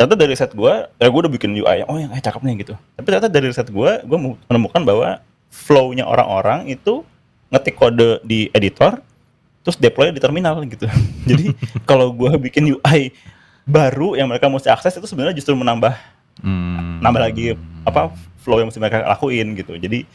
ternyata dari riset gue, ya gue udah bikin UI, oh yang eh cakep nih gitu. Tapi ternyata dari riset gue, gue menemukan bahwa flow-nya orang-orang itu ngetik kode di editor, terus deploy di terminal gitu. Jadi kalau gue bikin UI baru yang mereka mesti akses itu sebenarnya justru menambah hmm. nambah lagi apa flow yang mesti mereka lakuin gitu. Jadi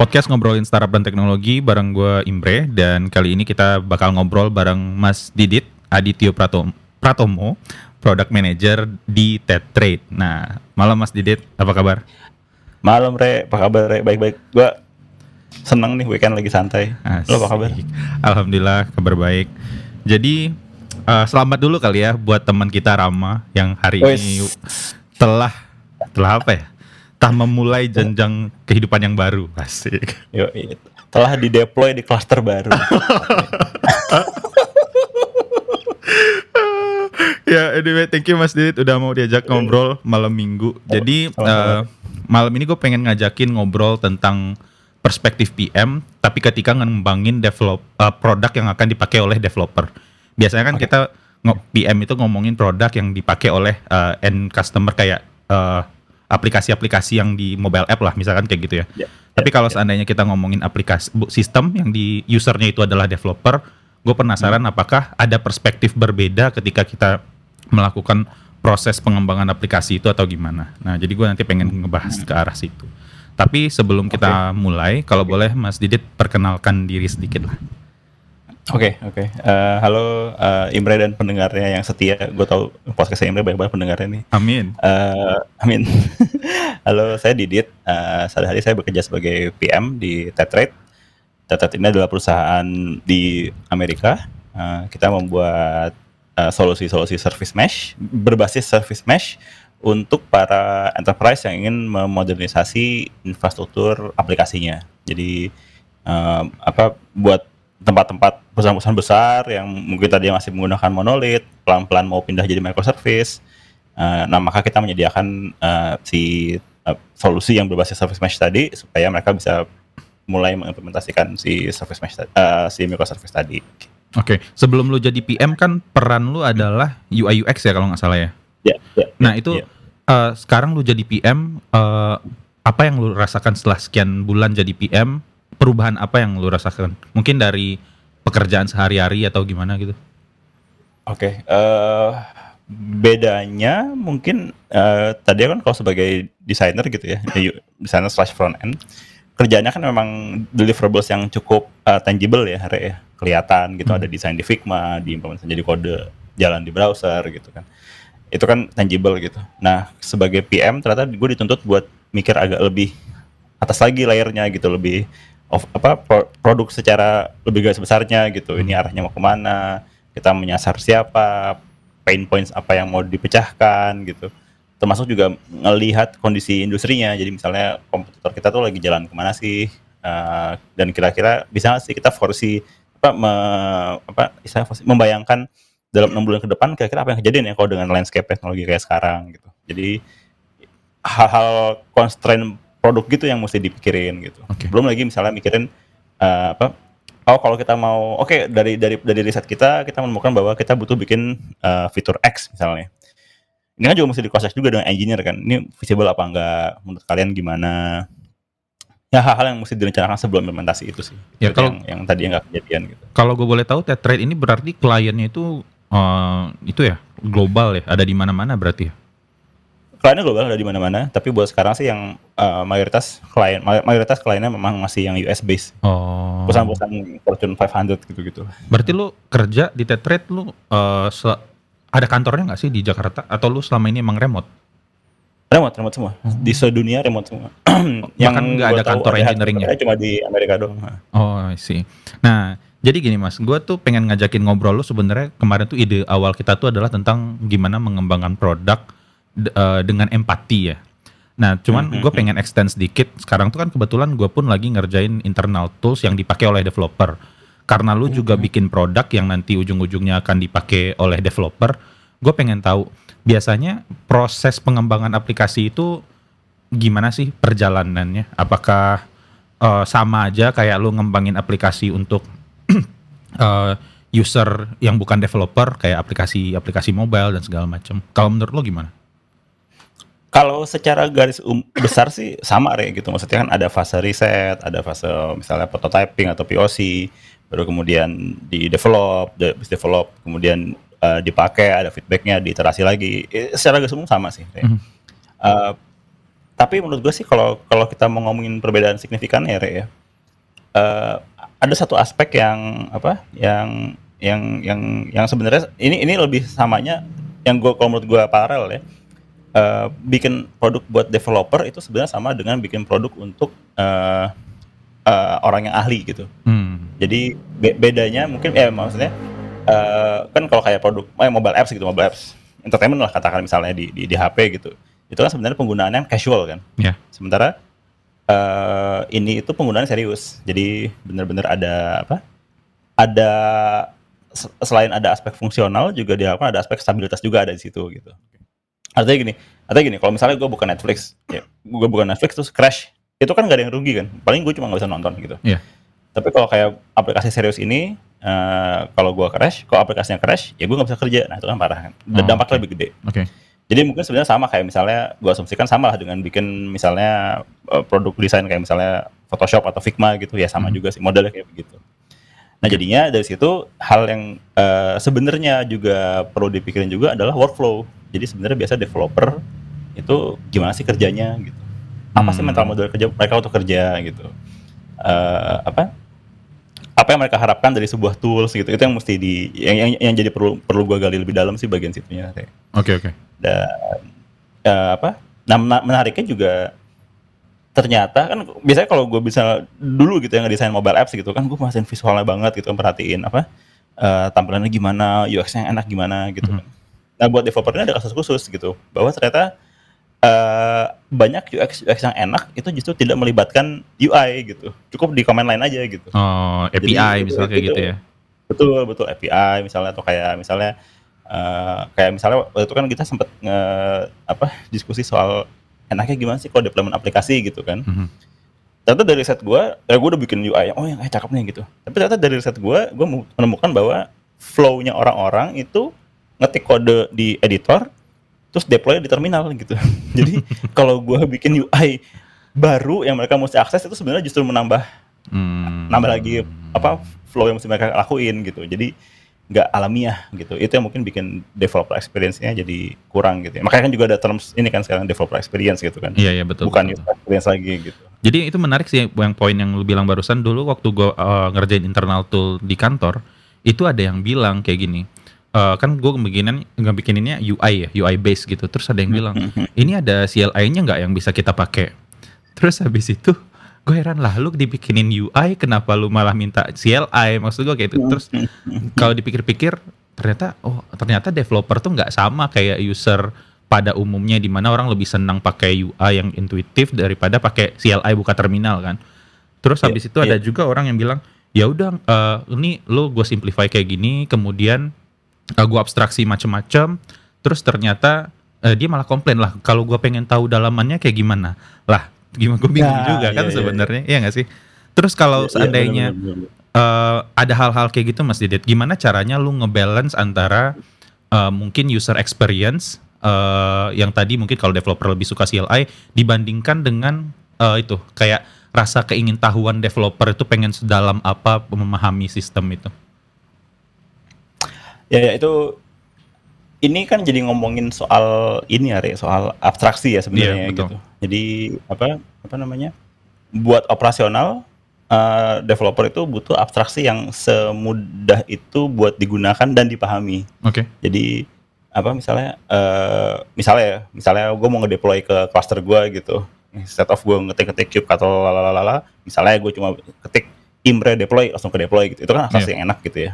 Podcast ngobrolin startup dan teknologi bareng gue Imbre dan kali ini kita bakal ngobrol bareng Mas Didit Adityo Pratom Pratomo, Product Manager di TED Trade. Nah, malam Mas Didit, apa kabar? Malam Re, apa kabar Re? Baik-baik. Gue seneng nih weekend lagi santai. Asik. Lo apa kabar? Alhamdulillah kabar baik. Jadi uh, selamat dulu kali ya buat teman kita Rama yang hari Weiss. ini telah telah apa ya? Telah memulai jenjang kehidupan yang baru. Asik. Yo, telah dideploy di klaster baru. ya, anyway, thank you Mas Didit udah mau diajak ngobrol malam minggu. Jadi uh, malam ini gue pengen ngajakin ngobrol tentang perspektif PM, tapi ketika ngembangin develop uh, produk yang akan dipakai oleh developer. Biasanya kan okay. kita PM itu ngomongin produk yang dipakai oleh uh, end customer kayak uh, aplikasi-aplikasi yang di mobile app lah misalkan kayak gitu ya. Yeah. Tapi kalau yeah. seandainya kita ngomongin aplikasi sistem yang di usernya itu adalah developer, gue penasaran hmm. apakah ada perspektif berbeda ketika kita melakukan proses pengembangan aplikasi itu atau gimana. Nah, jadi gue nanti pengen ngebahas ke arah situ. Tapi sebelum kita mulai, kalau okay. boleh Mas Didit perkenalkan diri sedikit lah. Oke, okay, oke. Okay. Uh, eh, halo uh, Imre dan pendengarnya yang setia. Gue tahu podcast Imre banyak banget pendengarnya nih. Amin. Uh, amin. halo, saya Didit. Uh, sehari-hari saya bekerja sebagai PM di Tetrate. Tetrate ini adalah perusahaan di Amerika. Uh, kita membuat solusi-solusi uh, service mesh berbasis service mesh untuk para enterprise yang ingin memodernisasi infrastruktur aplikasinya. Jadi uh, apa buat tempat-tempat perusahaan-perusahaan besar yang mungkin tadi masih menggunakan monolith, pelan-pelan mau pindah jadi microservice. Uh, nah, maka kita menyediakan uh, si uh, solusi yang berbasis service mesh tadi supaya mereka bisa mulai mengimplementasikan si service mesh uh, si microservice tadi. Oke, okay. sebelum lu jadi PM kan peran lu adalah UI UX ya kalau nggak salah ya. Ya. Yeah, yeah, nah itu yeah. Uh, sekarang lu jadi PM, uh, apa yang lu rasakan setelah sekian bulan jadi PM? Perubahan apa yang lu rasakan? Mungkin dari pekerjaan sehari-hari atau gimana gitu? Oke, okay, uh, eh, bedanya mungkin uh, tadi kan kalau sebagai desainer gitu ya, desainer slash front end, kerjanya kan memang deliverables yang cukup uh, tangible ya, Re, ya. kelihatan gitu, hmm. ada desain di Figma, diimplementasi jadi kode jalan di browser gitu kan. Itu kan tangible gitu. Nah, sebagai PM ternyata gue dituntut buat mikir agak lebih atas lagi layernya gitu, lebih of, apa pro, produk secara lebih garis besarnya gitu. Ini hmm. arahnya mau ke mana? Kita menyasar siapa? Pain points apa yang mau dipecahkan gitu. Termasuk juga ngelihat kondisi industrinya. Jadi misalnya kompetitor kita tuh lagi jalan ke mana sih? Uh, dan kira-kira bisa sih kita forsi apa me, apa membayangkan dalam enam bulan ke depan kira-kira apa yang kejadian ya kalau dengan landscape teknologi kayak sekarang gitu. Jadi hal-hal constraint produk gitu yang mesti dipikirin gitu. Okay. Belum lagi misalnya mikirin uh, apa? Oh kalau kita mau, oke okay, dari dari dari riset kita kita menemukan bahwa kita butuh bikin uh, fitur X misalnya. Ini kan juga mesti diproses juga dengan engineer kan. Ini visible apa enggak? Menurut kalian gimana? Ya hal-hal yang mesti direncanakan sebelum implementasi itu sih. Ya kalau yang, yang tadi enggak kejadian gitu. Kalau gue boleh tahu, trade ini berarti kliennya itu uh, itu ya global ya, ada di mana-mana berarti ya? Kliennya global ada di mana-mana, tapi buat sekarang sih yang uh, mayoritas klien mayoritas kliennya memang masih yang US based. Oh. Perusahaan-perusahaan Fortune 500 gitu-gitu. Berarti lu kerja di Tetrate lu uh, ada kantornya nggak sih di Jakarta atau lu selama ini emang remote? Remote, remote semua. Hmm. Di sedunia remote semua. yang Bahkan nggak ada kantor engineeringnya? Cuma di Amerika doang. Oh, sih. Nah, jadi gini mas, gue tuh pengen ngajakin ngobrol lu sebenarnya kemarin tuh ide awal kita tuh adalah tentang gimana mengembangkan produk uh, dengan empati ya. Nah, cuman mm -hmm. gue pengen extend sedikit. Sekarang tuh kan kebetulan gue pun lagi ngerjain internal tools yang dipakai oleh developer. Karena lu juga mm -hmm. bikin produk yang nanti ujung-ujungnya akan dipakai oleh developer, gue pengen tahu biasanya proses pengembangan aplikasi itu gimana sih perjalanannya? Apakah uh, sama aja kayak lu ngembangin aplikasi untuk uh, user yang bukan developer kayak aplikasi-aplikasi mobile dan segala macam. Kalau menurut lo gimana? Kalau secara garis um, besar sih sama re gitu. Maksudnya kan ada fase riset, ada fase misalnya prototyping atau POC, baru kemudian di develop, de develop, kemudian uh, dipakai, ada feedbacknya, diiterasi lagi. Eh, secara garis umum sama sih. Mm -hmm. uh, tapi menurut gue sih kalau kalau kita mau ngomongin perbedaan signifikan ya, re, ya uh, ada satu aspek yang apa, yang yang yang yang sebenarnya ini ini lebih samanya yang gue kalau menurut gue paralel ya uh, bikin produk buat developer itu sebenarnya sama dengan bikin produk untuk uh, uh, orang yang ahli gitu. Hmm. Jadi be bedanya mungkin ya maksudnya uh, kan kalau kayak produk eh, mobile apps gitu, mobile apps entertainment lah katakan misalnya di di, di HP gitu. Itu kan sebenarnya penggunaannya casual kan. Yeah. Sementara uh, ini itu penggunaan serius. Jadi benar-benar ada apa? Ada selain ada aspek fungsional juga diharapkan ada aspek stabilitas juga ada di situ gitu artinya gini artinya gini kalau misalnya gue bukan Netflix ya gue bukan Netflix terus crash itu kan gak ada yang rugi kan paling gue cuma nggak bisa nonton gitu yeah. tapi kalau kayak aplikasi serius ini uh, kalau gue crash kalau aplikasinya crash ya gue nggak bisa kerja nah itu kan parah kan dan oh, dampaknya okay. lebih gede okay. jadi mungkin sebenarnya sama kayak misalnya gue asumsikan sama lah dengan bikin misalnya uh, produk desain kayak misalnya Photoshop atau Figma gitu ya sama hmm. juga sih modelnya kayak begitu Nah jadinya dari situ hal yang uh, sebenarnya juga perlu dipikirin juga adalah workflow. Jadi sebenarnya biasa developer itu gimana sih kerjanya gitu. Apa hmm. sih mental model kerja mereka untuk kerja gitu. Uh, apa apa yang mereka harapkan dari sebuah tools gitu itu yang mesti di yang yang, yang jadi perlu perlu gue gali lebih dalam sih bagian situnya. Oke okay, oke. Okay. Dan uh, apa? Nah menariknya juga ternyata kan biasanya kalau gue bisa dulu gitu yang ngedesain mobile apps gitu kan gue masih visualnya banget gitu perhatiin apa uh, tampilannya gimana UX-nya enak gimana gitu mm -hmm. Nah buat developernya ada kasus khusus gitu bahwa ternyata uh, banyak UX UX yang enak itu justru tidak melibatkan UI gitu cukup di command line aja gitu oh API Jadi, misalnya kayak gitu ya betul betul API misalnya atau kayak misalnya uh, kayak misalnya waktu itu kan kita sempat nge apa diskusi soal enaknya gimana sih kalau deployment aplikasi gitu kan. Mm -hmm. Ternyata dari riset gue, ya gue udah bikin UI yang oh yang eh, cakep nih gitu. Tapi ternyata dari riset gue, gue menemukan bahwa flow-nya orang-orang itu ngetik kode di editor, terus deploy di terminal gitu. Jadi kalau gue bikin UI baru yang mereka mesti akses itu sebenarnya justru menambah hmm. nambah lagi apa flow yang mesti mereka lakuin gitu. Jadi nggak alamiah gitu. Itu yang mungkin bikin developer experience-nya jadi kurang gitu. Ya. Makanya kan juga ada terms ini kan sekarang developer experience gitu kan. Iya iya betul. Bukan betul. user experience lagi gitu. Jadi itu menarik sih yang poin yang lu bilang barusan dulu waktu gua uh, ngerjain internal tool di kantor itu ada yang bilang kayak gini. Uh, kan gue bikinan nggak bikininnya UI ya UI base gitu. Terus ada yang bilang ini ada CLI-nya nggak yang bisa kita pakai? Terus habis itu gue heran lah lu dibikinin UI kenapa lu malah minta CLI maksud gue kayak itu terus kalau dipikir-pikir ternyata oh ternyata developer tuh nggak sama kayak user pada umumnya di mana orang lebih senang pakai UI yang intuitif daripada pakai CLI buka terminal kan. Terus yeah, habis itu yeah. ada juga orang yang bilang ya udah uh, ini lo gue simplify kayak gini kemudian uh, eh, gue abstraksi macam-macam terus ternyata uh, dia malah komplain lah kalau gue pengen tahu dalamannya kayak gimana lah gimana gue bingung nah, juga kan iya, iya. sebenarnya iya nggak sih terus kalau iya, seandainya iya, bener, bener, bener. Uh, ada hal-hal kayak gitu mas Didit gimana caranya lu ngebalance antara uh, mungkin user experience uh, yang tadi mungkin kalau developer lebih suka CLI dibandingkan dengan uh, itu kayak rasa keingintahuan developer itu pengen sedalam apa memahami sistem itu ya, ya itu ini kan jadi ngomongin soal ini ya, soal abstraksi ya sebenarnya yeah, gitu. Jadi apa apa namanya? Buat operasional uh, developer itu butuh abstraksi yang semudah itu buat digunakan dan dipahami. Oke. Okay. Jadi apa misalnya uh, misalnya ya, misalnya gue mau ngedeploy ke cluster gue gitu. Set of gue ngetik-ngetik cube atau lalala, misalnya gue cuma ketik imre deploy langsung ke deploy gitu. Itu kan abstraksi yeah. yang enak gitu ya.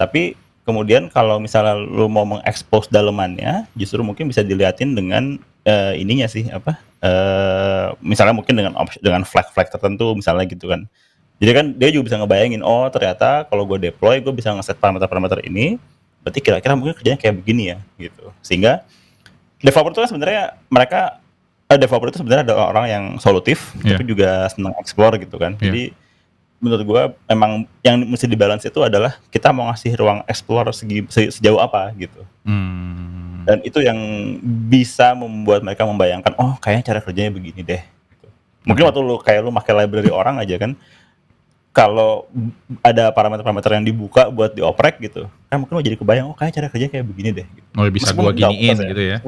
Tapi Kemudian kalau misalnya lu mau mengekspos dalemannya, justru mungkin bisa dilihatin dengan uh, ininya sih apa? Uh, misalnya mungkin dengan dengan flag-flag tertentu misalnya gitu kan. Jadi kan dia juga bisa ngebayangin, oh ternyata kalau gue deploy gue bisa ngeset parameter-parameter ini, berarti kira-kira mungkin kerjanya kayak begini ya gitu. Sehingga developer itu kan sebenarnya mereka uh, developer itu sebenarnya ada orang yang solutif Iya. tapi juga senang explore gitu kan. Iya. Jadi menurut gua emang yang mesti dibalance itu adalah kita mau ngasih ruang explore segi, se- sejauh apa gitu. Hmm. Dan itu yang bisa membuat mereka membayangkan oh kayaknya cara kerjanya begini deh. gitu. Mungkin waktu lu kayak lu pakai library orang aja kan kalau ada parameter-parameter yang dibuka buat dioprek gitu kan mungkin lo jadi kebayang oh kayak cara kerja kayak begini deh gitu. Oh bisa Meskipun gua giniin gitu ya.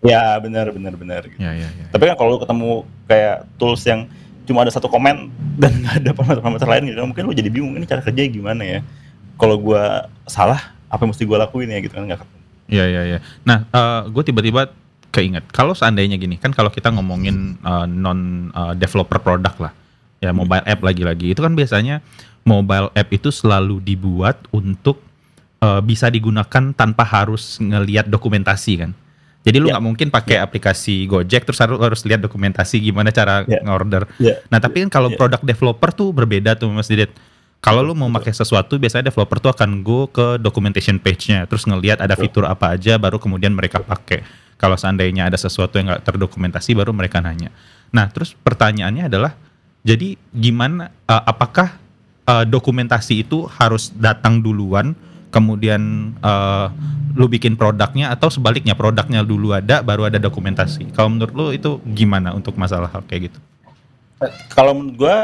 Ya benar benar benar gitu. Ya ya ya. Tapi kan kalau lu ketemu kayak tools yang cuma ada satu komen dan nggak ada parameter-parameter lain gitu, mungkin lu jadi bingung ini cara kerjanya gimana ya. Kalau gua salah, apa yang mesti gua lakuin ya gitu kan nggak. Iya iya iya. Nah, gue tiba-tiba keinget kalau seandainya gini kan kalau kita ngomongin uh, non uh, developer produk lah, ya mobile app lagi-lagi itu kan biasanya mobile app itu selalu dibuat untuk uh, bisa digunakan tanpa harus ngelihat dokumentasi kan. Jadi lu Ya. nggak mungkin pakai aplikasi Gojek terus harus harus lihat dokumentasi gimana cara Ya. ngorder. Ya. Nah tapi kan kalau Ya. produk developer tuh berbeda tuh Mas Didit. Kalau lu mau pakai sesuatu biasanya developer tuh akan go ke documentation page-nya terus ngelihat ada fitur apa aja baru kemudian mereka pakai. Kalau seandainya ada sesuatu yang nggak terdokumentasi baru mereka nanya. Nah terus pertanyaannya adalah jadi gimana uh, apakah uh, dokumentasi itu harus datang duluan kemudian uh, lu bikin produknya atau sebaliknya produknya dulu ada baru ada dokumentasi. Kalau menurut lu itu gimana untuk masalah hal kayak gitu? Kalau menurut gua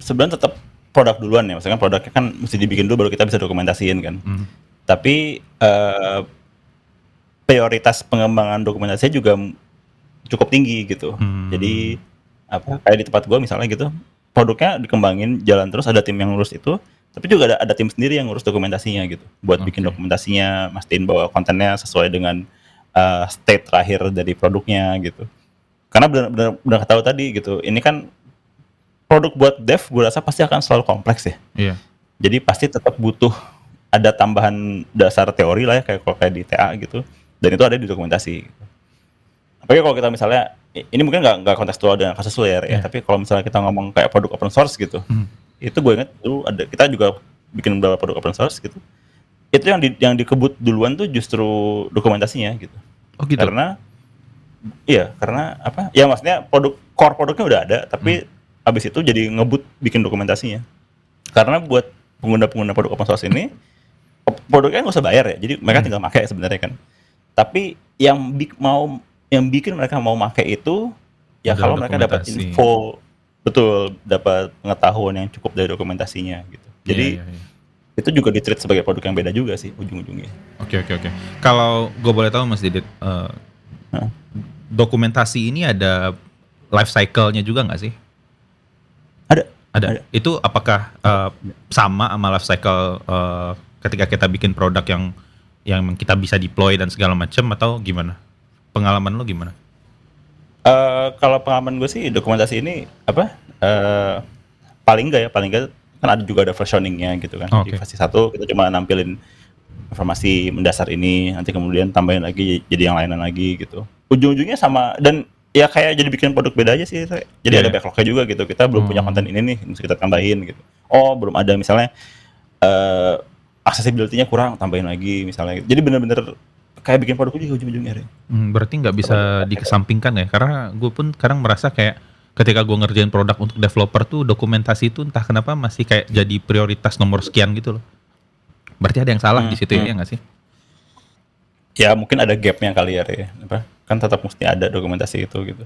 sebenarnya tetap produk duluan ya, maksudnya produknya kan mesti dibikin dulu baru kita bisa dokumentasiin kan. Hmm. Tapi eh, prioritas pengembangan dokumentasinya juga cukup tinggi gitu. Hmm. Jadi apa kayak di tempat gua misalnya gitu, produknya dikembangin jalan terus ada tim yang ngurus itu, tapi juga ada ada tim sendiri yang ngurus dokumentasinya gitu. Buat bikin Oke. dokumentasinya, mastiin bahwa kontennya sesuai dengan eh, state terakhir dari produknya gitu. Karena benar-benar udah tahu tadi gitu, ini kan produk buat dev gue rasa pasti akan selalu kompleks ya. Iya. Jadi pasti tetap butuh ada tambahan dasar teori lah ya kayak kalau kayak di TA gitu. Dan itu ada di dokumentasi. Gitu. Apalagi kalau kita misalnya ini mungkin nggak nggak kontekstual dengan kasus lu ya, ya. Iya. tapi kalau misalnya kita ngomong kayak produk open source gitu, Hmm. Itu gue inget dulu ada kita juga bikin beberapa produk open source gitu. Itu yang di, yang dikebut duluan tuh justru dokumentasinya gitu. Oh gitu. Karena iya, karena apa? Ya maksudnya produk core produknya udah ada, tapi Hmm. abis itu jadi ngebut bikin dokumentasinya. Karena buat pengguna-pengguna produk open source ini produknya nggak usah bayar ya, jadi mereka Hmm. tinggal pakai sebenarnya kan. Tapi yang bik- mau yang bikin mereka mau pakai itu ya kalau mereka dapat info betul, dapat pengetahuan yang cukup dari dokumentasinya gitu. Jadi Iya, iya, iya. itu juga ditreat sebagai produk yang beda juga sih ujung-ujungnya. Oke oke oke. Kalau gue boleh tahu Mas Didit, eh, Hah? dokumentasi ini ada life cycle-nya juga nggak sih? Ada Ada. Ada. Itu apakah eh, sama sama life cycle eh, ketika kita bikin produk yang yang kita bisa deploy dan segala macam atau gimana? Pengalaman lo gimana? Eh, kalau pengalaman gue sih dokumentasi ini apa eh paling enggak ya paling enggak kan ada juga ada versioningnya gitu kan Oke. di versi satu kita cuma nampilin informasi mendasar ini nanti kemudian tambahin lagi jadi yang lainan lagi gitu ujung-ujungnya sama dan ya kayak jadi bikin produk beda aja sih Re. Jadi ada iya. backlognya juga gitu kita belum punya Hmm. konten ini nih mesti kita tambahin gitu oh belum ada misalnya eh accessibility-nya kurang tambahin lagi misalnya jadi bener-bener kayak bikin produk juga ujung-ujungnya. Hmm, berarti nggak bisa dikesampingkan ya? Karena gue pun kadang merasa kayak ketika gue ngerjain produk untuk developer tuh dokumentasi itu entah kenapa masih kayak jadi prioritas nomor sekian gitu loh. Berarti ada yang salah Hmm, di situ ya hmm. ya nggak sih? ya mungkin ada gapnya kali ya Re. apa kan tetap mesti ada dokumentasi itu gitu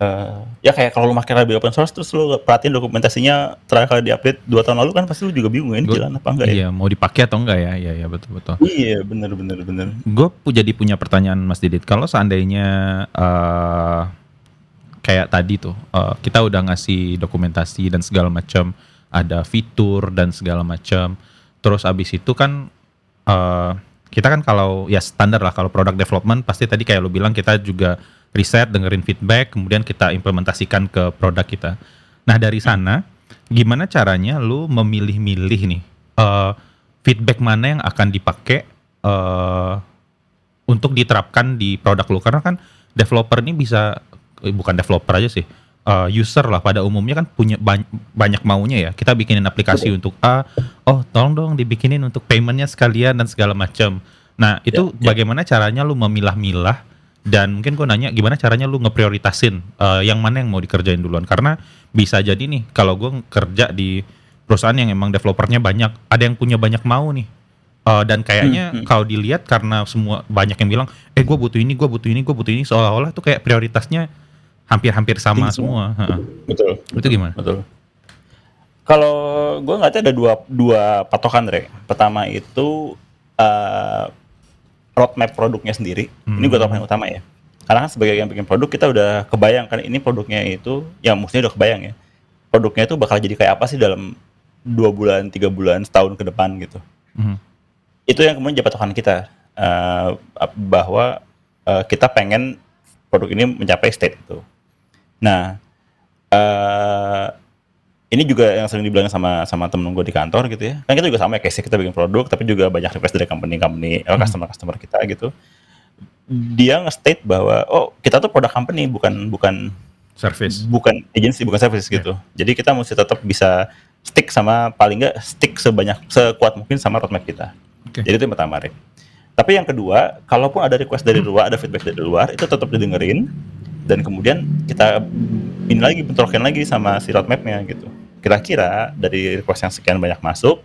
Eh, ya kayak kalau lu pakai library open source terus lu perhatiin dokumentasinya terakhir kali diupdate dua tahun lalu kan pasti lu juga bingung ini Gua- jalan apa enggak ya Iya, mau dipakai atau enggak ya? Iya, iya betul betul. iya bener bener bener Gue jadi punya pertanyaan Mas Didit. Kalau seandainya eh kayak tadi tuh, eh, kita udah ngasih dokumentasi dan segala macam, ada fitur dan segala macam. Terus abis itu kan eh kita kan kalau ya standar lah kalau produk development pasti tadi kayak lu bilang kita juga riset, dengerin feedback, kemudian kita implementasikan ke produk kita. Nah dari sana gimana caranya lu memilih-milih nih eh, feedback mana yang akan dipakai eh untuk diterapkan di produk lu karena kan developer ini bisa eh, bukan developer aja sih eh, user lah pada umumnya kan punya bany- banyak maunya ya kita bikinin aplikasi untuk A oh tolong dong dibikinin untuk paymentnya sekalian dan segala macam nah itu Ya, ya. bagaimana caranya lu memilah-milah Dan mungkin gue nanya gimana caranya lu ngeprioritasin uh, yang mana yang mau dikerjain duluan karena bisa jadi nih kalau gue kerja di perusahaan yang emang developernya banyak, ada yang punya banyak mau nih. Uh, dan kayaknya hmm, hmm. kalau dilihat karena semua banyak yang bilang, eh gue butuh ini, gue butuh ini, gue butuh ini, seolah-olah tuh kayak prioritasnya hampir-hampir sama semua. semua. Betul. Itu gimana? Betul. Kalau gue nggak ada dua dua patokan, Re. Pertama itu uh, roadmap produknya sendiri. Hmm. Ini gue tahu yang utama ya. Karena kan sebagai yang bikin produk kita udah kebayang kan ini produknya itu, ya maksudnya udah kebayang ya. Produknya itu bakal jadi kayak apa sih dalam dua bulan, tiga bulan, setahun ke depan gitu. Hmm. Itu yang kemudian jadi patokan kita uh, bahwa uh, kita pengen produk ini mencapai state itu. Nah, uh, ini juga yang sering dibilang sama sama temen gue di kantor gitu ya kan kita juga sama ya case kita bikin produk tapi juga banyak request dari company company hmm. customer customer kita gitu dia nge-state bahwa oh kita tuh produk company bukan bukan service bukan agency bukan service yeah. gitu jadi kita mesti tetap bisa stick sama paling nggak stick sebanyak sekuat mungkin sama roadmap kita okay. jadi itu yang pertama Rick. tapi yang kedua kalaupun ada request dari luar ada feedback dari luar itu tetap didengerin dan kemudian kita ini lagi bentrokin lagi sama si roadmapnya gitu. Kira-kira dari request yang sekian banyak masuk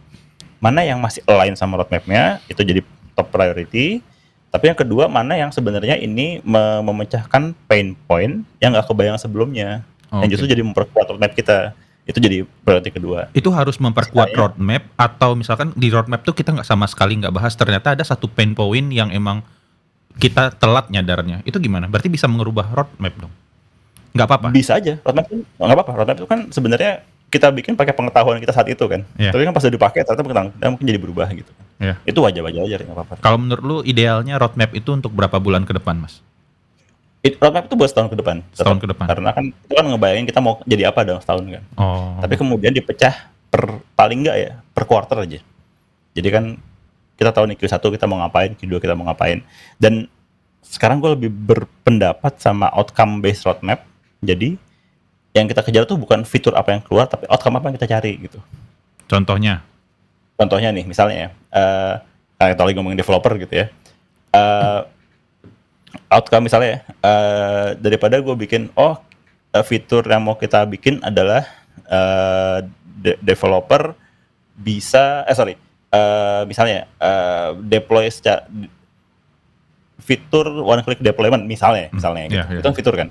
mana yang masih align sama roadmapnya? Itu jadi top priority. Tapi yang kedua mana yang sebenarnya ini mem memecahkan pain point yang nggak kebayang sebelumnya? Okay. yang justru jadi memperkuat roadmap kita. Itu jadi priority kedua. Itu harus memperkuat Saya, roadmap atau misalkan di roadmap tuh kita nggak sama sekali nggak bahas. Ternyata ada satu pain point yang emang kita telat nyadarnya itu gimana berarti bisa mengubah roadmap dong nggak apa-apa bisa aja roadmap nggak apa-apa roadmap itu kan sebenarnya kita bikin pakai pengetahuan kita saat itu kan. Yeah. Tapi kan pas udah dipakai ternyata pengetahuan mungkin jadi berubah gitu. Yeah. Itu wajar-wajar aja nggak apa-apa. Kalau menurut lu idealnya roadmap itu untuk berapa bulan ke depan, Mas? It, roadmap itu buat setahun ke depan. Setahun ke depan. Karena kan itu kan ngebayangin kita mau jadi apa dalam setahun kan. Oh. Tapi kemudian dipecah per paling enggak ya per quarter aja. Jadi kan kita tahu nih Q1 kita mau ngapain, Q2 kita mau ngapain. Dan sekarang gue lebih berpendapat sama outcome based roadmap. Jadi yang kita kejar tuh bukan fitur apa yang keluar tapi outcome apa yang kita cari gitu contohnya contohnya nih misalnya ya uh, kita lagi ngomongin developer gitu ya uh, outcome misalnya ya uh, daripada gue bikin oh uh, fitur yang mau kita bikin adalah uh, de developer bisa eh sorry uh, misalnya uh, deploy secara fitur one click deployment misalnya hmm. misalnya gitu. yeah, yeah. itu kan fitur kan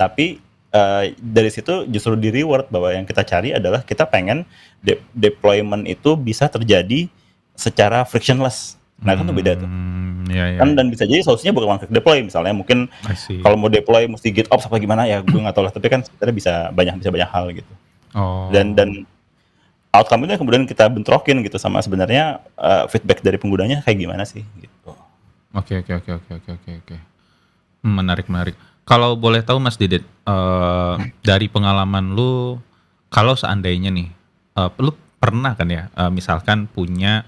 tapi uh, dari situ justru di reward bahwa yang kita cari adalah kita pengen de deployment itu bisa terjadi secara frictionless. Nah, hmm, kan itu beda tuh. Ya, ya. Kan dan bisa jadi solusinya bukan one click deploy misalnya mungkin kalau mau deploy mesti GitOps apa gimana ya gue nggak tahu lah tapi kan sebenarnya bisa banyak bisa banyak hal gitu. Oh. Dan dan outcome itu kemudian kita bentrokin gitu sama sebenarnya uh, feedback dari penggunanya kayak gimana sih gitu. Oke oke oke oke oke oke. Hmm, menarik menarik. Kalau boleh tahu Mas Didit, uh, dari pengalaman lu, kalau seandainya nih, uh, lu pernah kan ya, uh, misalkan punya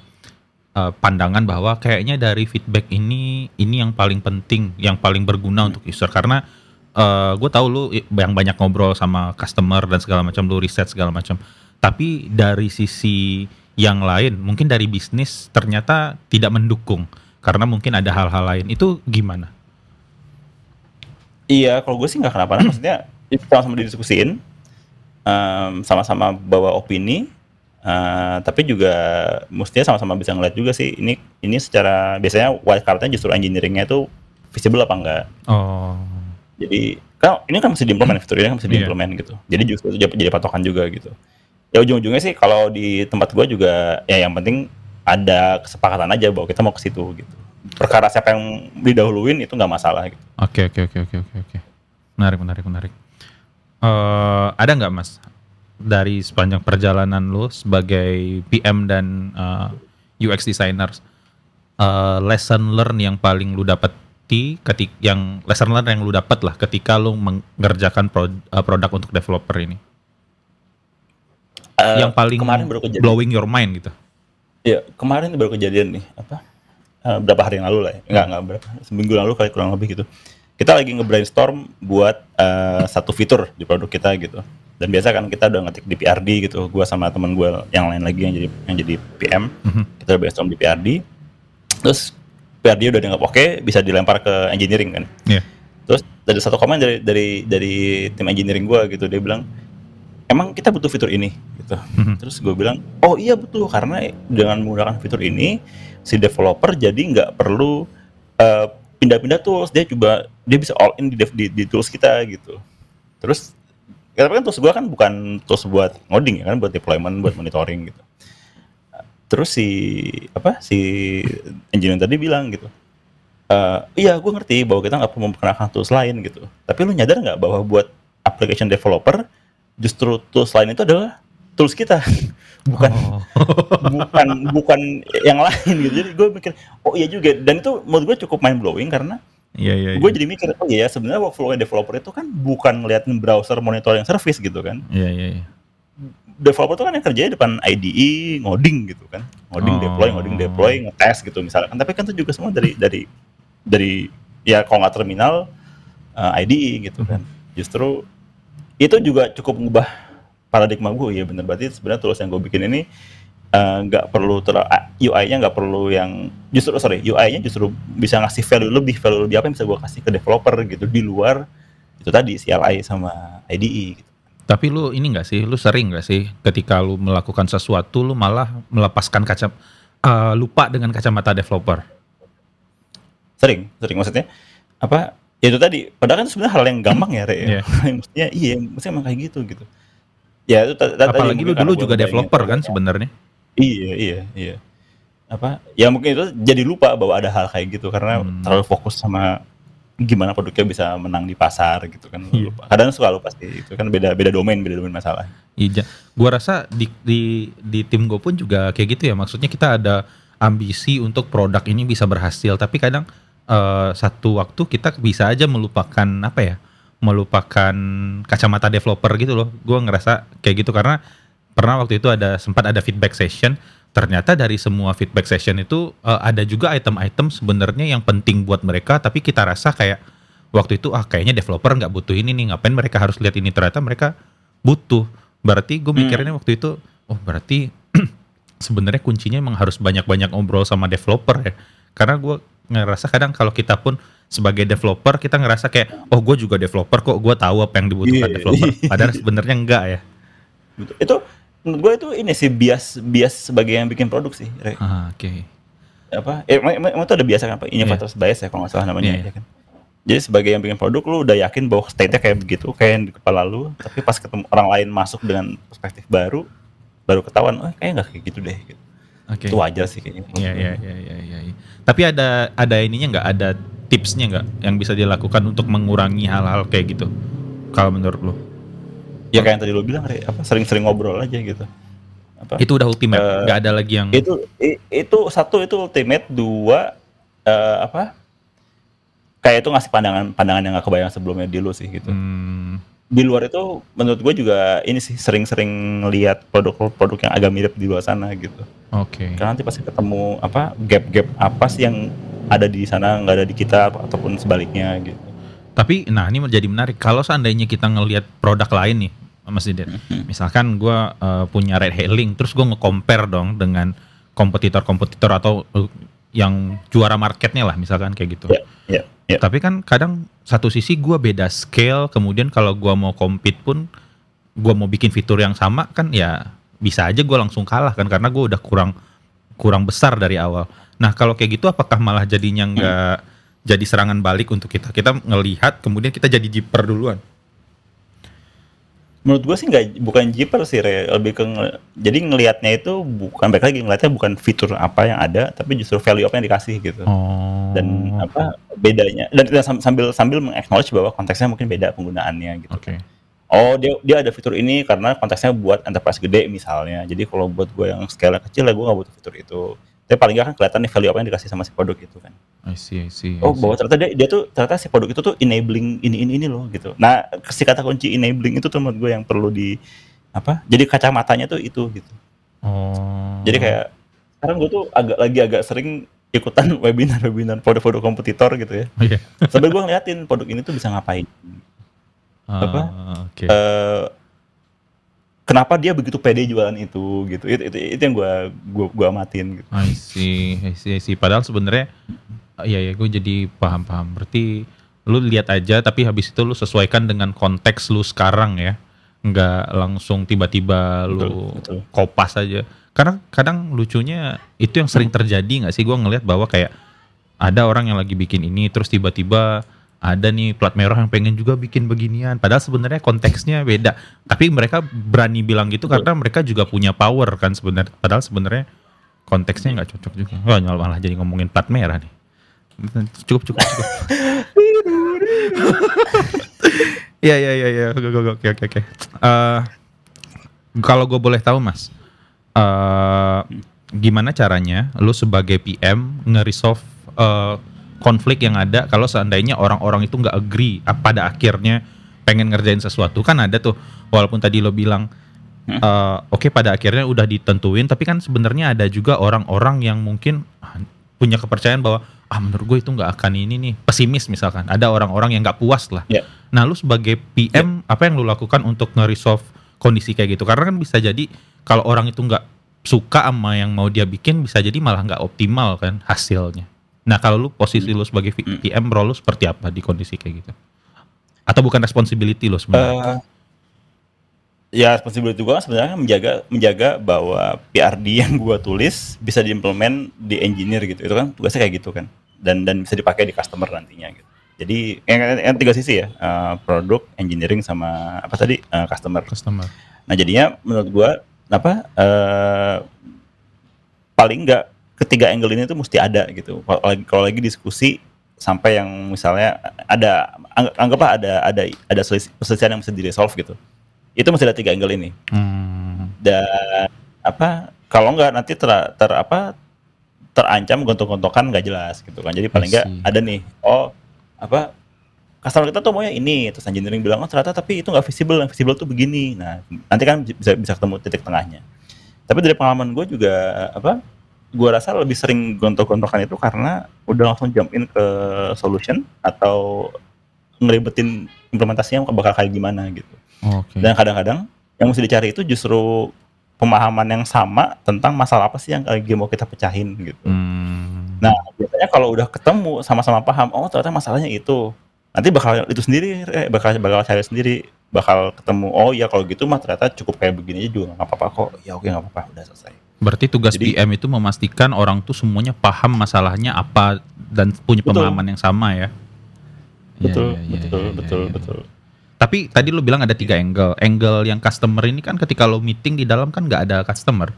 uh, pandangan bahwa kayaknya dari feedback ini, ini yang paling penting, yang paling berguna untuk user karena uh, gue tahu lu yang banyak ngobrol sama customer dan segala macam, lu riset segala macam. Tapi dari sisi yang lain, mungkin dari bisnis ternyata tidak mendukung karena mungkin ada hal-hal lain. Itu gimana? Iya, kalau gue sih nggak kenapa-napa. Maksudnya itu sama-sama didiskusin, um, sama-sama bawa opini, uh, tapi juga mestinya sama-sama bisa ngeliat juga sih. Ini ini secara biasanya white cardnya justru engineeringnya itu visible apa enggak. Oh. Jadi kan ini kan masih diimplement fitur ini kan masih iya. diimplement yeah. gitu. Jadi justru itu jadi patokan juga gitu. Ya ujung-ujungnya sih kalau di tempat gue juga ya yang penting ada kesepakatan aja bahwa kita mau ke situ gitu perkara siapa yang didahuluin itu nggak masalah gitu. Oke oke oke oke oke oke. Menarik menarik menarik. Uh, ada nggak mas dari sepanjang perjalanan lu sebagai PM dan uh, eh, UX designer uh, lesson learn yang paling lu dapat ketik yang lesson learn yang lu dapat lah ketika lu mengerjakan pro, uh, produk untuk developer ini. Uh, yang paling kemarin baru kejadian. blowing your mind gitu. Iya, kemarin baru kejadian nih, apa? uh, berapa hari yang lalu lah ya. Enggak, enggak berapa. Seminggu lalu kali kurang lebih gitu. Kita lagi nge-brainstorm buat uh, satu fitur di produk kita gitu. Dan biasa kan kita udah ngetik di PRD gitu. Gua sama teman gue yang lain lagi yang jadi yang jadi PM. Mm-hmm. Kita udah brainstorm di PRD. Terus PR dia udah dianggap oke bisa dilempar ke engineering kan Iya. terus dari satu komen dari dari dari tim engineering gua gitu dia bilang emang kita butuh fitur ini gitu. Mhm. terus gue bilang oh iya betul karena dengan menggunakan fitur ini si developer jadi nggak perlu eh, pindah-pindah tools. Dia coba dia bisa all in di, dev- di, di tools kita gitu. Terus ya, tapi kan tools gua kan bukan tools buat ngoding ya kan buat deployment buat monitoring gitu. Terus si apa si engineer tadi bilang gitu "Eh, iya gue ngerti bahwa kita nggak perlu memperkenalkan tools lain gitu. Tapi lu nyadar nggak bahwa buat application developer justru tools lain itu adalah tools kita bukan Oh. bukan bukan yang lain gitu jadi gue mikir oh iya juga dan itu menurut gue cukup mind blowing karena Iya iya. gue jadi mikir oh iya ya, sebenarnya workflow developer itu kan bukan ngeliatin browser monitoring service gitu kan Iya iya. iya. developer itu kan yang kerjanya depan IDE ngoding gitu kan ngoding Oh. deploy ngoding deploy ngetes gitu misalkan tapi kan itu juga semua dari dari dari ya kalau nggak terminal eh, IDE gitu kan justru itu juga cukup mengubah paradigma gue ya bener berarti sebenarnya tools yang gue bikin ini eh, nggak perlu ter UI-nya nggak perlu yang justru sorry UI-nya justru bisa ngasih value lebih value lebih apa yang bisa gue kasih ke developer gitu di luar itu tadi CLI sama IDE gitu. Tapi lu ini nggak sih, lu sering nggak sih ketika lu melakukan sesuatu lu malah melepaskan kaca eh, lupa dengan kacamata developer. sering sering maksudnya apa ya itu tadi padahal kan sebenarnya hal yang gampang ya Re Iya. mestinya iya mestinya emang kayak gitu gitu ya itu Apalagi lu dulu juga developer kan sebenarnya. iya iya iya apa ya mungkin itu jadi lupa bahwa ada hal kayak gitu karena Hmm. terlalu fokus sama gimana produknya bisa menang di pasar gitu kan Iya. lupa kadang suka lupa sih itu kan beda beda domain beda domain masalah Iya, gua rasa di di di tim gue pun juga kayak gitu ya. Maksudnya kita ada ambisi untuk produk ini bisa berhasil, tapi kadang eh, satu waktu kita bisa aja melupakan apa ya? Melupakan kacamata developer gitu loh. Gua ngerasa kayak gitu karena pernah waktu itu ada sempat ada feedback session. Ternyata dari semua feedback session itu eh, ada juga item-item sebenarnya yang penting buat mereka, tapi kita rasa kayak waktu itu ah kayaknya developer nggak butuh ini nih, ngapain mereka harus lihat ini? Ternyata mereka butuh. Berarti gue mikirnya waktu itu, oh berarti sebenarnya kuncinya emang harus banyak-banyak ngobrol sama developer ya. Karena gue ngerasa kadang kalau kita pun sebagai developer kita ngerasa kayak, oh gue juga developer kok, gue tahu apa yang dibutuhkan Iya. developer. Padahal sebenarnya enggak ya. Itu menurut gue itu ini sih bias bias sebagai yang bikin produk sih. Ah, Oke. apa eh, emang, emang- itu ada biasa kan apa innovators bias ya kalau nggak salah namanya Iya. ya kan jadi sebagai yang bikin produk lu udah yakin bahwa state-nya kayak begitu kayak yang di kepala lu tapi pas ketemu orang lain masuk dengan perspektif baru baru ketahuan oh kayak nggak kayak gitu deh gitu. Oke. itu wajar sih kayaknya Iya iya iya iya iya. iya. Tapi ada ada ininya nggak ada tipsnya nggak yang bisa dilakukan untuk mengurangi hal-hal kayak gitu? Kalau menurut lo? ya kayak yang tadi lu bilang apa sering-sering ngobrol aja gitu apa Itu udah ultimate, Eh, nggak ada lagi yang itu itu satu itu ultimate dua eh, apa kayak itu ngasih pandangan pandangan yang gak kebayang sebelumnya di lu sih gitu Hmm, di luar itu menurut gue juga ini sih sering-sering lihat produk-produk yang agak mirip di luar sana gitu Oke. karena nanti pasti ketemu apa gap-gap apa sih yang ada di sana nggak ada di kita ataupun sebaliknya gitu Tapi nah ini menjadi menarik. Kalau seandainya kita ngelihat produk lain nih, Mas Didet. Misalkan gua eh, punya ride hailing, terus gua nge-compare dong dengan kompetitor-kompetitor atau eh, yang juara marketnya lah, misalkan kayak gitu. ya ya ya Tapi kan kadang satu sisi gua beda scale, kemudian kalau gua mau compete pun gua mau bikin fitur yang sama kan ya bisa aja gua langsung kalah kan karena gua udah kurang kurang besar dari awal. Nah kalau kayak gitu apakah malah jadinya nggak jadi serangan balik untuk kita? Kita ngelihat kemudian kita jadi jiper duluan. Menurut gue sih nggak bukan jiper sih Re. lebih ke jadi ngelihatnya itu bukan baik lagi ngelihatnya bukan fitur apa yang ada tapi justru value apa yang dikasih gitu Oh. dan apa bedanya dan sam- sambil sambil mengaknowledge bahwa konteksnya mungkin beda penggunaannya gitu Oke. oh dia dia ada fitur ini karena konteksnya buat enterprise gede misalnya jadi kalau buat gue yang scale kecil ya gue nggak butuh fitur itu tapi paling nggak kan kelihatan nih value apa yang dikasih sama si produk itu kan I see, I see, I oh see. bahwa ternyata dia, dia tuh ternyata si produk itu tuh enabling ini ini ini loh gitu nah si kata kunci enabling itu tuh menurut gue yang perlu di apa jadi kacamatanya tuh itu gitu Oh. jadi kayak sekarang gue tuh agak lagi agak sering ikutan webinar webinar produk-produk kompetitor gitu ya Iya. sampai gue ngeliatin produk ini tuh bisa ngapain apa? Ah, Oke. Kenapa dia begitu pede jualan itu gitu itu itu, itu yang gue gua gua amatin gitu I see, I see, I see. Padahal sebenarnya Iya ya, gue jadi paham-paham. Berarti lu lihat aja, tapi habis itu lu sesuaikan dengan konteks lu sekarang ya, nggak langsung tiba-tiba lu betul. kopas aja. Karena kadang lucunya itu yang sering terjadi nggak sih? Gue ngelihat bahwa kayak ada orang yang lagi bikin ini, terus tiba-tiba ada nih plat merah yang pengen juga bikin beginian. Padahal sebenarnya konteksnya beda. Tapi mereka berani bilang gitu karena mereka juga punya power kan sebenarnya. Padahal sebenarnya konteksnya nggak cocok juga. Wah malah malah jadi ngomongin plat merah nih. Cukup cukup cukup. Iya iya iya iya. Oke oke oke oke. oke. Eh, Kalau gue boleh tahu mas, eh gimana caranya lu sebagai PM nge-resolve eh, konflik yang ada kalau seandainya orang-orang itu nggak agree pada akhirnya pengen ngerjain sesuatu. Kan ada tuh walaupun tadi lo bilang eh, oke pada akhirnya udah ditentuin tapi kan sebenarnya ada juga orang-orang yang mungkin ah, punya kepercayaan bahwa ah menurut gue itu nggak akan ini nih. Pesimis misalkan. Ada orang-orang yang nggak puas lah. Ya. nah lu sebagai PM apa yang lu lakukan untuk nge-resolve kondisi kayak gitu? Karena kan bisa jadi kalau orang itu nggak suka sama yang mau dia bikin bisa jadi malah nggak optimal kan hasilnya nah kalau lu posisi lu sebagai V- Hmm. PM role lu seperti apa di kondisi kayak gitu? Atau bukan responsibility lu sebenarnya? Eh, ya responsibility gue sebenarnya menjaga menjaga bahwa PRD yang gue tulis bisa diimplement di engineer gitu. Itu kan tugasnya kayak gitu kan. Dan dan bisa dipakai di customer nantinya gitu. Jadi yang, yang tiga sisi ya. Eh, produk engineering sama apa tadi? Eh, customer. Customer. Nah jadinya menurut gue apa eh, paling nggak ketiga angle ini tuh mesti ada gitu. Kalau lagi kalau lagi diskusi sampai yang misalnya ada anggap, anggaplah ada ada ada selis- perselisihan yang mesti di resolve gitu. Itu mesti ada tiga angle ini. Hmm. dan apa kalau nggak nanti ter, ter apa terancam gontok-gontokan nggak jelas gitu kan. Jadi paling nggak ada nih oh apa customer kita tuh maunya ini terus engineering bilang oh ternyata tapi itu nggak visible yang visible tuh begini. Nah nanti kan bisa bisa ketemu titik tengahnya. Tapi dari pengalaman gue juga apa gue rasa lebih sering gontok-gontokan itu karena udah langsung jump in ke solution atau ngeribetin implementasinya bakal kayak gimana gitu oke dan kadang-kadang yang mesti dicari itu justru pemahaman yang sama tentang masalah apa sih yang lagi mau kita pecahin gitu. Hmm. Nah, biasanya kalau udah ketemu sama-sama paham, oh ternyata masalahnya itu. Nanti bakal itu sendiri, eh, bakal bakal cari sendiri, bakal ketemu, oh ya kalau gitu mah ternyata cukup kayak begini aja juga nggak apa-apa kok. Ya oke nggak apa-apa, udah selesai. Berarti tugas Jadi- PM itu memastikan orang tuh semuanya paham masalahnya apa dan punya Betul. pemahaman yang sama ya. Iya, Betul, iya, iya, betul, iya, betul, iya. betul. Tapi tadi lu bilang ada tiga angle. Angle yang customer ini kan ketika lo meeting di dalam kan nggak ada customer.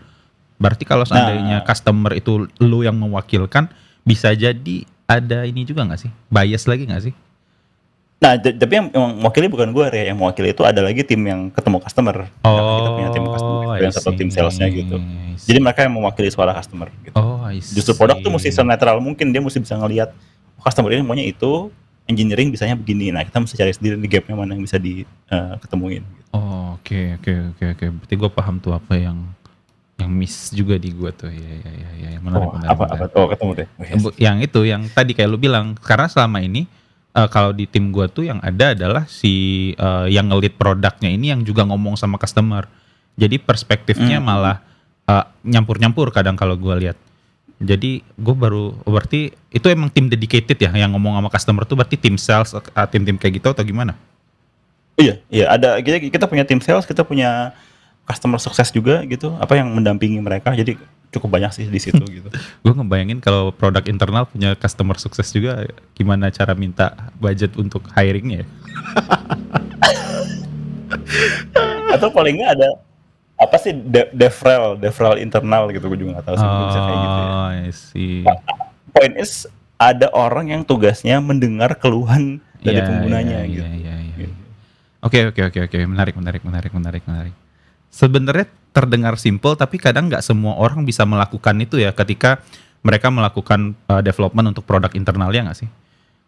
Berarti kalau seandainya Nah. customer itu lu yang mewakilkan, bisa jadi ada ini juga nggak sih? Bias lagi nggak sih? Nah, tapi yang, yang mewakili bukan gue, yang mewakili itu ada lagi tim yang ketemu customer. Nah, kita punya tim customer, Oh, yang satu tim see, salesnya gitu. See. Jadi mereka yang mewakili suara customer gitu. oh, I justru produk tuh mesti see. senetral mungkin dia mesti bisa ngelihat oh, customer ini maunya itu engineering bisanya begini nah kita mesti cari sendiri di gapnya mana yang bisa di eh, ketemuin gitu. Oh, oke oke oke oke. Berarti gue paham tuh apa yang yang miss juga di gue tuh. Ya ya ya ya. Menarik oh, menarik. apa menarik. apa oh ketemu deh Oh, yes. Yang itu yang tadi kayak lu bilang karena selama ini eh, kalau di tim gua tuh yang ada adalah si eh, yang ngelit produknya ini yang juga ngomong sama customer. Jadi perspektifnya Hmm. malah eh, nyampur-nyampur kadang kalau gua lihat. Jadi gue baru berarti itu emang tim dedicated ya yang ngomong sama customer tuh berarti tim sales tim-tim kayak gitu atau gimana? iya iya ada kita kita punya tim sales kita punya customer sukses juga gitu apa yang mendampingi mereka jadi cukup banyak sih di situ gitu Gue ngebayangin kalau produk internal punya customer sukses juga gimana cara minta budget untuk hiringnya ya? atau paling nggak ada apa sih de- devrel devrel internal gitu gue juga nggak tahu sih bisa kayak gitu ya Oh, I see. point is ada orang yang tugasnya mendengar keluhan dari Iya, penggunanya iya, gitu iya, iya, iya. Gitu. Oke oke oke oke menarik menarik menarik menarik menarik. Sebenarnya terdengar simple tapi kadang nggak semua orang bisa melakukan itu ya ketika mereka melakukan uh, development untuk produk internalnya nggak sih?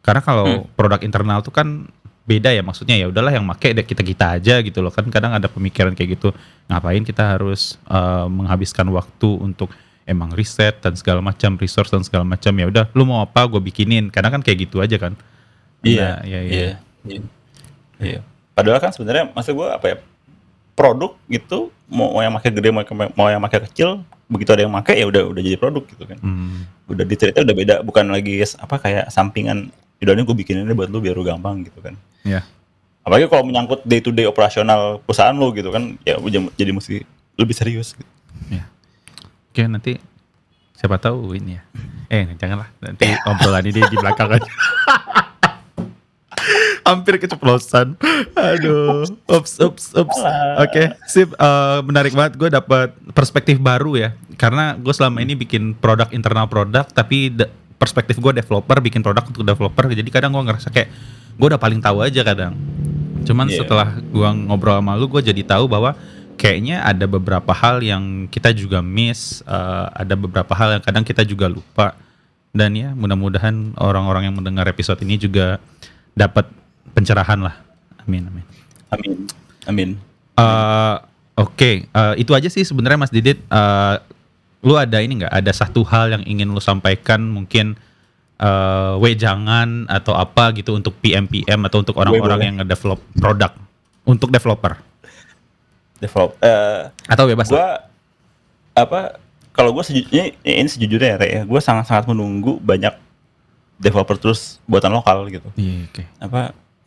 Karena kalau produk internal tuh kan beda ya maksudnya ya udahlah yang make deh kita kita aja gitu loh kan kadang ada pemikiran kayak gitu ngapain kita harus uh, menghabiskan waktu untuk emang riset dan segala macam resource dan segala macam ya udah lu mau apa gue bikinin kadang kan kayak gitu aja kan Iya, Nah, iya, iya. iya, iya. Iya. Padahal kan sebenarnya maksud gue apa ya? Produk gitu mau, mau yang makin gede mau, mau yang makin kecil begitu ada yang make ya udah udah jadi produk gitu kan Hmm. udah di treatnya udah beda bukan lagi apa kayak sampingan idolnya gue bikin ini buat lu biar lu gampang gitu kan Ya. apalagi kalau menyangkut day to day operasional perusahaan lu gitu kan ya udah jadi mesti lebih serius gitu. Ya. Oke nanti siapa tahu ini ya. Eh janganlah nanti obrolan ini di belakang aja. Hampir keceplosan. Aduh. Ups, ups, ups. Oke, sip. Eh, menarik banget. Gue dapat perspektif baru ya. Karena gue selama ini bikin produk internal produk, tapi perspektif gue developer bikin produk untuk developer. Jadi kadang gue ngerasa kayak gue udah paling tahu aja kadang. Cuman Iya. setelah gue ngobrol sama lu, gue jadi tahu bahwa kayaknya ada beberapa hal yang kita juga miss, eh, ada beberapa hal yang kadang kita juga lupa. Dan ya mudah-mudahan orang-orang yang mendengar episode ini juga dapat pencerahan lah. Amin amin. amin amin Eh, Oke, eh, itu aja sih sebenarnya Mas Didit. Eh, lu ada ini nggak? Ada satu hal yang ingin lu sampaikan mungkin eh wejangan atau apa gitu untuk PM PM atau untuk orang-orang yang ngedevelop produk untuk developer develop eh atau bebas lah. gua apa kalau gue sejujurnya ini sejujurnya ya ya gue sangat sangat menunggu banyak developer terus buatan lokal gitu Iya, oke. apa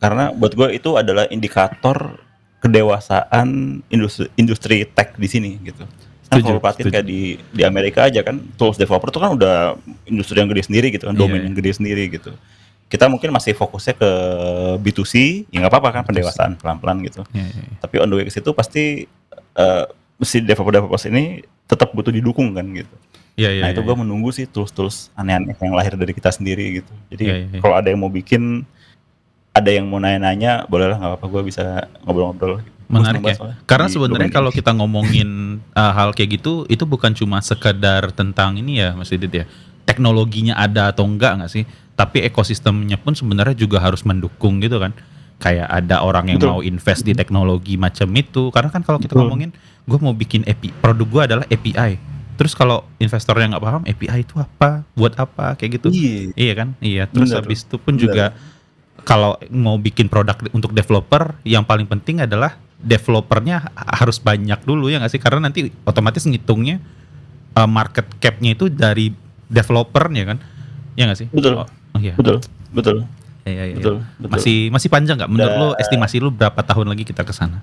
karena buat gue itu adalah indikator kedewasaan industri industri tech di sini gitu. Setuju, kalau perhatiin kayak di di Amerika aja kan tools developer tuh kan udah industri yang gede sendiri gitu kan, Iya, domain iya. yang gede sendiri gitu. Kita mungkin masih fokusnya ke B2C, ya nggak apa-apa kan pendewasaan pelan-pelan gitu. Iya, iya, iya. Tapi on the way ke situ pasti eh si developer-developers ini tetap butuh didukung kan gitu. Iya, iya, nah itu iya, gue menunggu sih tools-tools aneh-aneh yang lahir dari kita sendiri gitu. Jadi Iya, iya, iya. kalau ada yang mau bikin, ada yang mau nanya-nanya, boleh lah nggak apa-apa gue bisa ngobrol-ngobrol. Menarik ya. soalnya Karena sebenarnya kalau kita ngomongin uh, hal kayak gitu, itu bukan cuma sekedar tentang ini ya, Mas Didit ya. Teknologinya ada atau enggak nggak sih? Tapi ekosistemnya pun sebenarnya juga harus mendukung gitu kan. Kayak ada orang yang Betul. mau invest di teknologi macam itu. Karena kan kalau kita Betul. ngomongin, gue mau bikin API, produk gue adalah API. Terus kalau investornya nggak paham API itu apa, buat apa, kayak gitu. Iya. Iya kan? Iya. Terus Bener. habis itu pun Bener. juga kalau mau bikin produk untuk developer, yang paling penting adalah developernya ha- harus banyak dulu ya nggak sih? Karena nanti otomatis ngitungnya uh, market cap-nya itu dari developernya kan? Ya nggak sih? Betul. Oh, iya. Betul, betul, Iya, iya, iya. betul, betul. Masih masih panjang nggak? Menurut Da- lo estimasi lu berapa tahun lagi kita ke sana?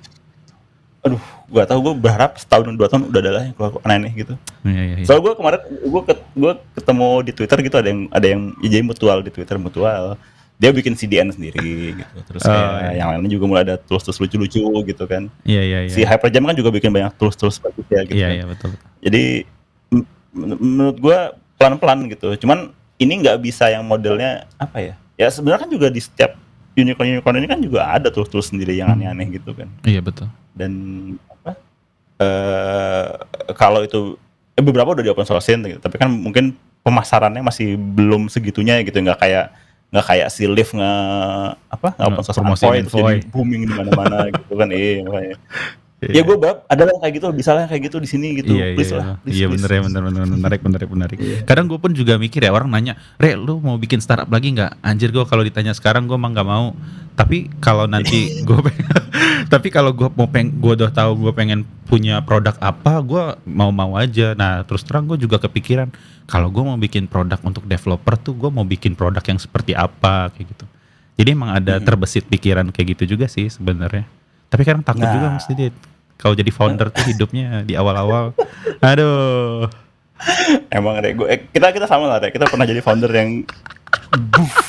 Aduh, gua tahu gue berharap setahun dua tahun udah ada lah yang keluar aneh-aneh gitu. Iya, iya, iya. Soalnya gue kemarin gue gua ketemu di Twitter gitu ada yang ada yang jadi mutual di Twitter mutual. Dia bikin CDN sendiri gitu. Terus Oh, kayak iya. yang lainnya juga mulai ada tools-tools lucu-lucu gitu kan. Iya, iya, iya. Si Hyperjam kan juga bikin banyak tools-tools bagus ya gitu. Iya, kan. iya, betul. Jadi menurut gua pelan-pelan gitu. Cuman ini nggak bisa yang modelnya apa ya? Ya sebenarnya kan juga di setiap unicorn-unicorn ini kan juga ada tools-tools sendiri yang Hmm. aneh-aneh gitu kan. Iya, betul. Dan apa? eh kalau itu eh, beberapa udah di open source gitu. Tapi kan mungkin pemasarannya masih belum segitunya gitu nggak kayak nggak kayak si Live nge apa nggak open source jadi booming di mana-mana gitu kan iya makanya. Iya. Ya gue berharap ada yang kayak gitu, bisa lah kayak gitu di sini gitu. Iya, please iya, lah. iya. please, iya please. bener ya, bener, bener, menarik, menarik, menarik. Iya. Kadang gue pun juga mikir ya orang nanya, Re, lu mau bikin startup lagi nggak? Anjir gue kalau ditanya sekarang gue emang nggak mau. Tapi kalau nanti gue, tapi kalau gue mau peng, gue udah tahu gue pengen punya produk apa, gue mau-mau aja. Nah, terus terang gue juga kepikiran, kalau gue mau bikin produk untuk developer tuh, gue mau bikin produk yang seperti apa kayak gitu. Jadi emang ada Hmm. terbesit pikiran kayak gitu juga sih sebenarnya. Tapi kadang takut juga Nah. mesti Dit. Kalau jadi founder tuh hidupnya di awal-awal, aduh. Emang deh, gue, eh, kita kita sama lah deh. Kita pernah jadi founder yang Buff.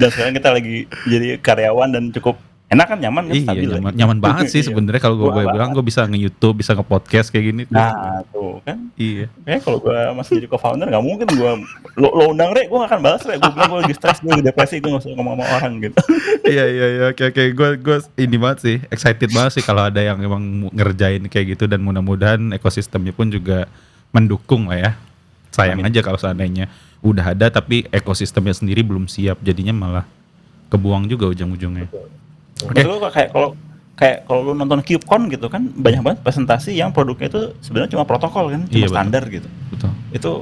Dan sekarang kita lagi jadi karyawan dan cukup enak kan nyaman kan Iya, stabil ya. nyaman, nyaman banget sih sebenarnya kalau gue Gua boleh bilang gue bisa nge-YouTube, bisa nge-podcast kayak gini. tuh. Nah tuh kan, Iya. kayak kalau gue masih jadi co-founder nggak mungkin gue lo, lo undang re, gue gak akan balas re. Gue bilang gue lagi stres, gue lagi depresi, gue gak usah ngomong sama orang gitu. iya iya iya oke oke gue gue ini banget sih excited banget sih kalau ada yang emang ngerjain kayak gitu dan mudah-mudahan ekosistemnya pun juga mendukung lah ya sayang Amin. aja kalau seandainya udah ada tapi ekosistemnya sendiri belum siap jadinya malah kebuang juga ujung-ujungnya Oke. Gue kayak kalau kayak kalau lu nonton KubeCon gitu kan banyak banget presentasi yang produknya itu sebenarnya cuma protokol kan, cuma Iya, betul. standar gitu. betul itu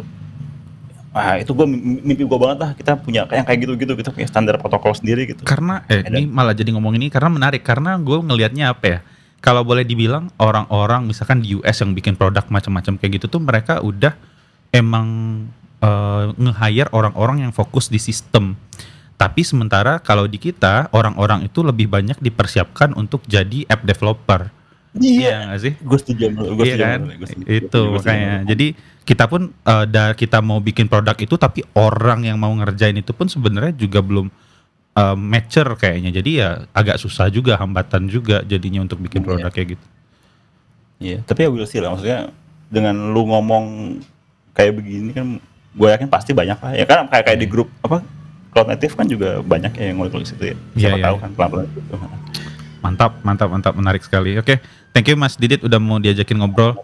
ah itu gue mimpi gue banget lah kita punya yang kayak gitu-gitu kita punya standar protokol sendiri gitu karena eh Ada. ini malah jadi ngomong ini karena menarik karena gue ngelihatnya apa ya kalau boleh dibilang orang-orang misalkan di US yang bikin produk macam-macam kayak gitu tuh mereka udah emang uh, nge-hire orang-orang yang fokus di sistem. Tapi sementara kalau di kita orang-orang itu lebih banyak dipersiapkan untuk jadi app developer. Iya nggak sih? Gue setuju gua Iya kan? setuju, Itu gua makanya. Jadi kita pun uh, da- kita mau bikin produk itu tapi orang yang mau ngerjain itu pun sebenarnya juga belum uh, mature kayaknya. Jadi ya agak susah juga hambatan juga jadinya untuk bikin Iya. produk kayak gitu. Iya, tapi ya will see lah maksudnya dengan lu ngomong kayak begini kan gue yakin pasti banyak lah. Ya kan kayak kayak di grup apa Cloud Native kan juga banyak ya yang ngulik-ngulik situ ya. Iya, Siapa iya, tahu iya. kan pelan-pelan gitu. Mantap, mantap, mantap, menarik sekali. Oke, thank you Mas Didit udah mau diajakin ngobrol.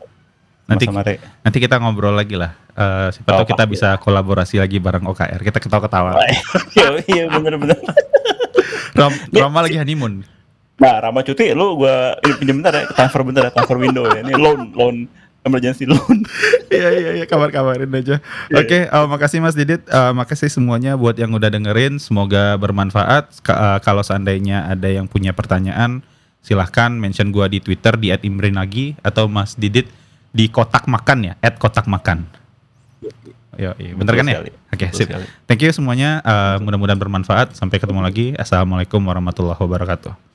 Nanti nanti kita ngobrol lagi lah. Eh, siapa tahu kita bisa kolaborasi lagi bareng OKR. Kita ketawa-ketawa. Iya, iya bener-bener. Ram, Rama lagi honeymoon. Nah, Rama cuti, lu ini pinjam bentar ya, transfer bentar ya, transfer window ya. Ini loan, loan emergency loan. Iya iya iya kabar-kabarin aja. Oke, eh, makasih Mas Didit. Eh, makasih semuanya buat yang udah dengerin. Semoga bermanfaat. Ka- eh, kalau seandainya ada yang punya pertanyaan, silahkan mention gua di Twitter di @imrinagi atau Mas Didit di kotak makan ya, @kotak makan. Yo, iya, bener kan ya? Oke, Betul sip. sekali. Thank you semuanya. Eh, mudah-mudahan bermanfaat. Sampai ketemu lagi. Assalamualaikum warahmatullahi wabarakatuh.